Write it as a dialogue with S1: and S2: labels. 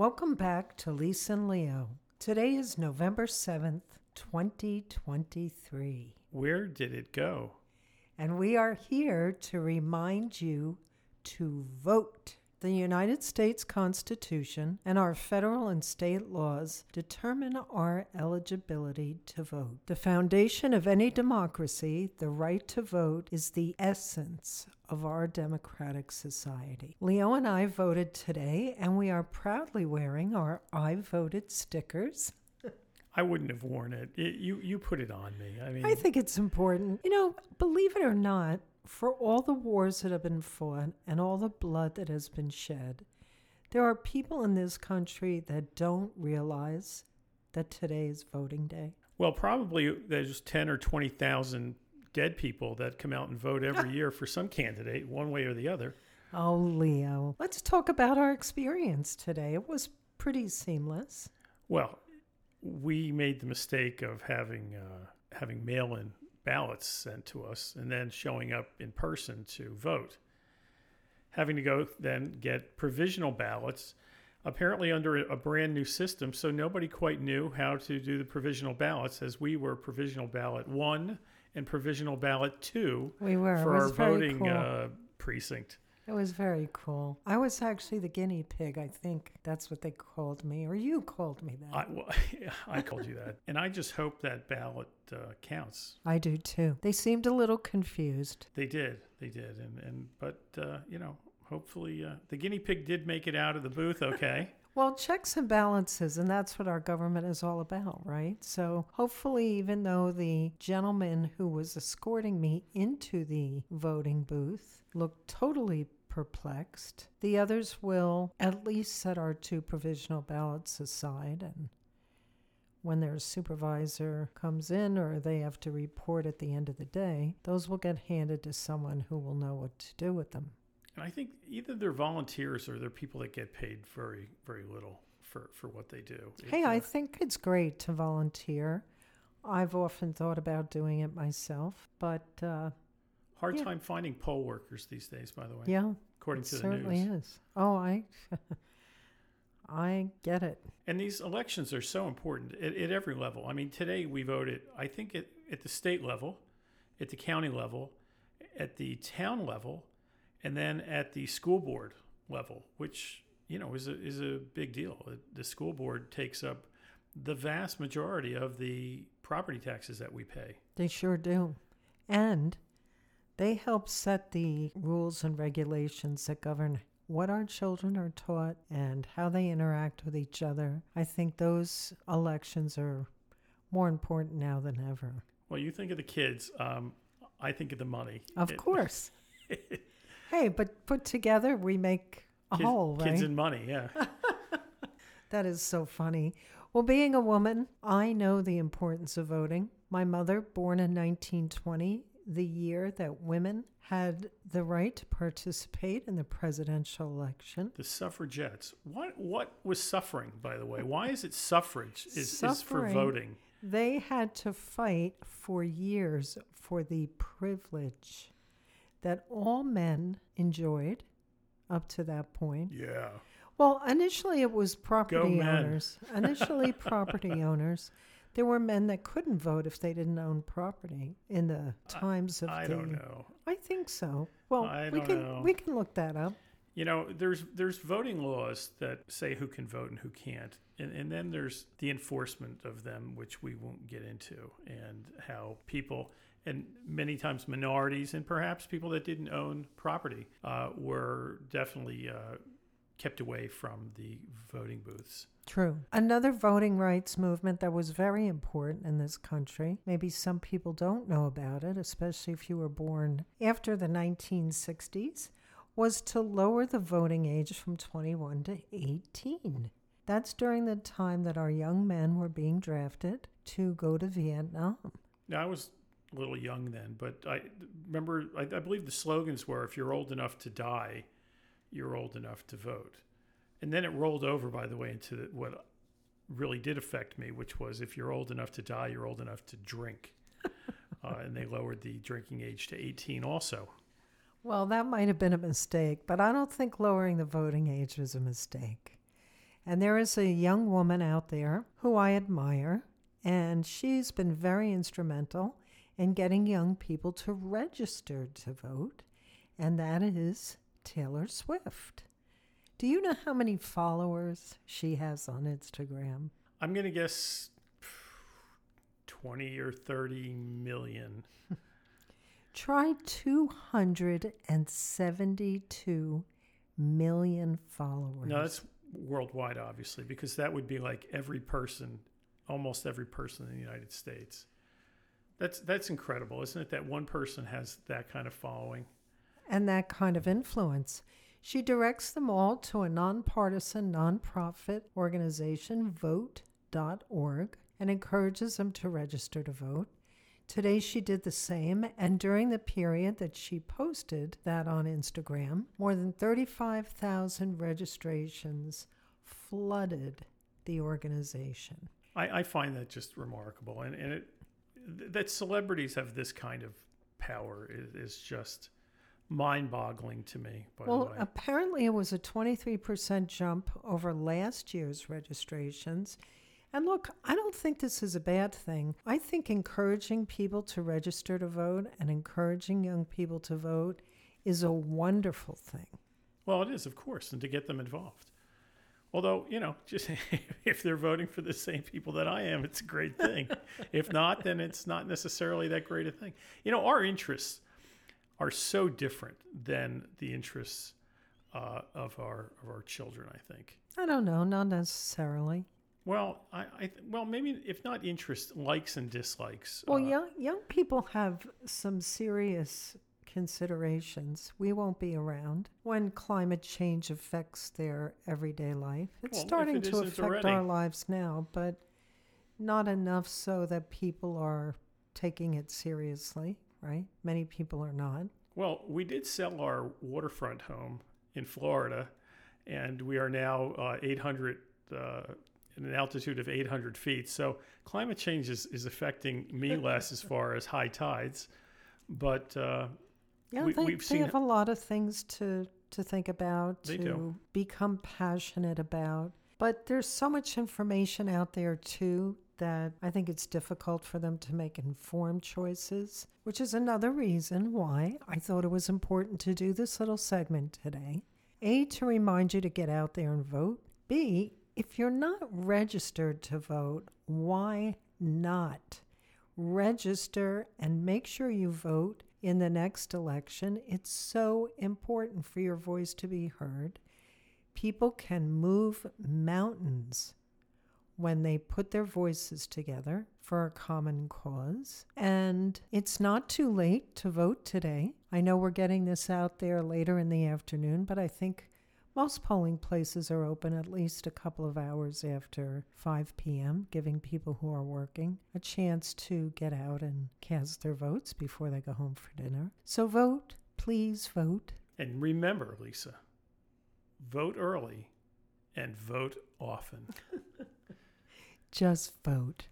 S1: Welcome back to Lisa and Leo. Today is November 7th, 2023,
S2: Where did it go?
S1: and we are here to remind you to vote. The United States Constitution and our federal and state laws determine our eligibility to vote. The foundation of any democracy, the right to vote, is the essence of our democratic society. Leo and I voted today, and we are proudly wearing our I voted stickers.
S2: I wouldn't have worn it. It- you you put it on me. I mean,
S1: I think it's important. You know, believe it or not, for all the wars that have been fought and all the blood that has been shed, there are people in this country that don't realize that today is voting day.
S2: well, probably there's ten or twenty thousand dead people that come out and vote every year for some candidate, one way or the other.
S1: Oh, Leo. Let's talk about our experience today. It was pretty seamless.
S2: Well, we made the mistake of having uh, having mail-in ballots sent to us and then showing up in person to vote. Having to go then get provisional ballots, apparently under a brand new system, so nobody quite knew how to do the provisional ballots, as we were provisional ballot one and provisional ballot two
S1: We were.
S2: for our voting
S1: cool.
S2: uh, precinct.
S1: It was very cool. I was actually the guinea pig. I think that's what they called me, or you called me that.
S2: I, well, I called you that, and I just hope that ballot uh, counts.
S1: I do too. They seemed a little confused.
S2: They did, they did, and and but uh, you know, hopefully uh, the guinea pig did make it out of the booth okay.
S1: Well, checks and balances, and that's what our government is all about, right? So hopefully, even though the gentleman who was escorting me into the voting booth looked totally perplexed, the others will at least set our two provisional ballots aside and when their supervisor comes in or they have to report at the end of the day, those will get handed to someone who will know what to do with them.
S2: And I think either they're volunteers or they're people that get paid very very little for for what they do.
S1: Hey, I think it's great to volunteer. I've often thought about doing it myself, but uh,
S2: hard
S1: yeah.
S2: time finding poll workers these days. By the way,
S1: yeah,
S2: according to the
S1: certainly
S2: news.
S1: is. Oh, I, I get it.
S2: And these elections are so important at, at every level. I mean, today we voted, I think, at, at the state level, at the county level, at the town level, and then at the school board level, which, you know, is a, is a big deal. The school board takes up the vast majority of the property taxes that we pay.
S1: They sure do, and they help set the rules and regulations that govern what our children are taught and how they interact with each other. I think those elections are more important now than ever.
S2: Well, you think of the kids, um, I think of the money.
S1: Of
S2: It-
S1: course. hey, but put together we make a whole, right?
S2: kids and money, yeah.
S1: That is so funny. Well, being a woman, I know the importance of voting. My mother, born in 1920, the year that women had the right to participate in the presidential election.
S2: The suffragettes. What what was suffering, by the way? Why is it suffrage is, is for voting?
S1: They had to fight for years for the privilege that all men enjoyed up to that point.
S2: Yeah.
S1: Well, initially it was property owners. Initially, property owners. There were men that couldn't vote if they didn't own property in the times of
S2: I
S1: the.
S2: don't know.
S1: I think so. Well,
S2: I
S1: we can
S2: know.
S1: we can look that up.
S2: You know, there's there's voting laws that say who can vote and who can't, and and then there's the enforcement of them, which we won't get into, and how people and many times minorities and perhaps people that didn't own property uh, were definitely uh, kept away from the voting booths.
S1: True. Another voting rights movement that was very important in this country. Maybe some people don't know about it, especially if you were born after the 1960s, was to lower the voting age from 21 to 18. That's during the time that our young men were being drafted to go to Vietnam.
S2: Now, I was a little young then, but I remember, I, I believe the slogans were if you're old enough to die, you're old enough to vote. And then it rolled over, by the way, into what really did affect me, which was if you're old enough to die, you're old enough to drink. uh, and they lowered the drinking age to 18 also.
S1: Well, that might have been a mistake, but I don't think lowering the voting age was a mistake. And there is a young woman out there who I admire, and she's been very instrumental in getting young people to register to vote, and that is Taylor Swift. Do you know how many followers she has on Instagram?
S2: I'm going to guess 20 or 30 million.
S1: Try 272 million followers.
S2: No, that's worldwide, obviously, because that would be like every person, almost every person in the United States. That's that's incredible, isn't it? That one person has that kind of following.
S1: and that kind of influence. She directs them all to a nonpartisan nonprofit organization, vote.org, and encourages them to register to vote. Today she did the same, and during the period that she posted that on Instagram, more than 35,000 registrations flooded the organization.
S2: I, I find that just remarkable, and and it that celebrities have this kind of power is, is just mind-boggling to me. By
S1: Well,
S2: the way,
S1: apparently it was a 23% jump over last year's registrations. And look, I don't think this is a bad thing. I think encouraging people to register to vote and encouraging young people to vote is a wonderful thing.
S2: well, it is, of course, and to get them involved. Although you know, just if they're voting for the same people that I am, it's a great thing. if not, then it's not necessarily that great a thing. You know, our interests are so different than the interests uh, of our of our children. I think.
S1: I don't know, not necessarily.
S2: Well, I, I th- well maybe if not interest, likes and dislikes.
S1: Well,
S2: uh,
S1: young, young people have some serious considerations. We won't be around when climate change affects their everyday life. It's
S2: Well,
S1: starting
S2: it
S1: to affect
S2: already.
S1: our lives now, but not enough so that people are taking it seriously, right? Many people are not.
S2: Well, we did sell our waterfront home in Florida, and we are now uh, 800, uh, in an altitude of 800 feet. So climate change is, is affecting me less as far as high tides. But uh,
S1: Yeah,
S2: We-
S1: they, they have a lot of things to to think about,
S2: They
S1: to
S2: do.
S1: become passionate about. But there's so much information out there too that I think it's difficult for them to make informed choices, which is another reason why I thought it was important to do this little segment today. A, to remind you to get out there and vote. B, if you're not registered to vote, why not? Register and make sure you vote in the next election. It's so important for your voice to be heard. People can move mountains when they put their voices together for a common cause. And it's not too late to vote today. I know we're getting this out there later in the afternoon, but I think most polling places are open at least a couple of hours after 5 p.m., giving people who are working a chance to get out and cast their votes before they go home for dinner. So vote, please vote.
S2: and remember, Lisa, vote early and vote often.
S1: Just vote.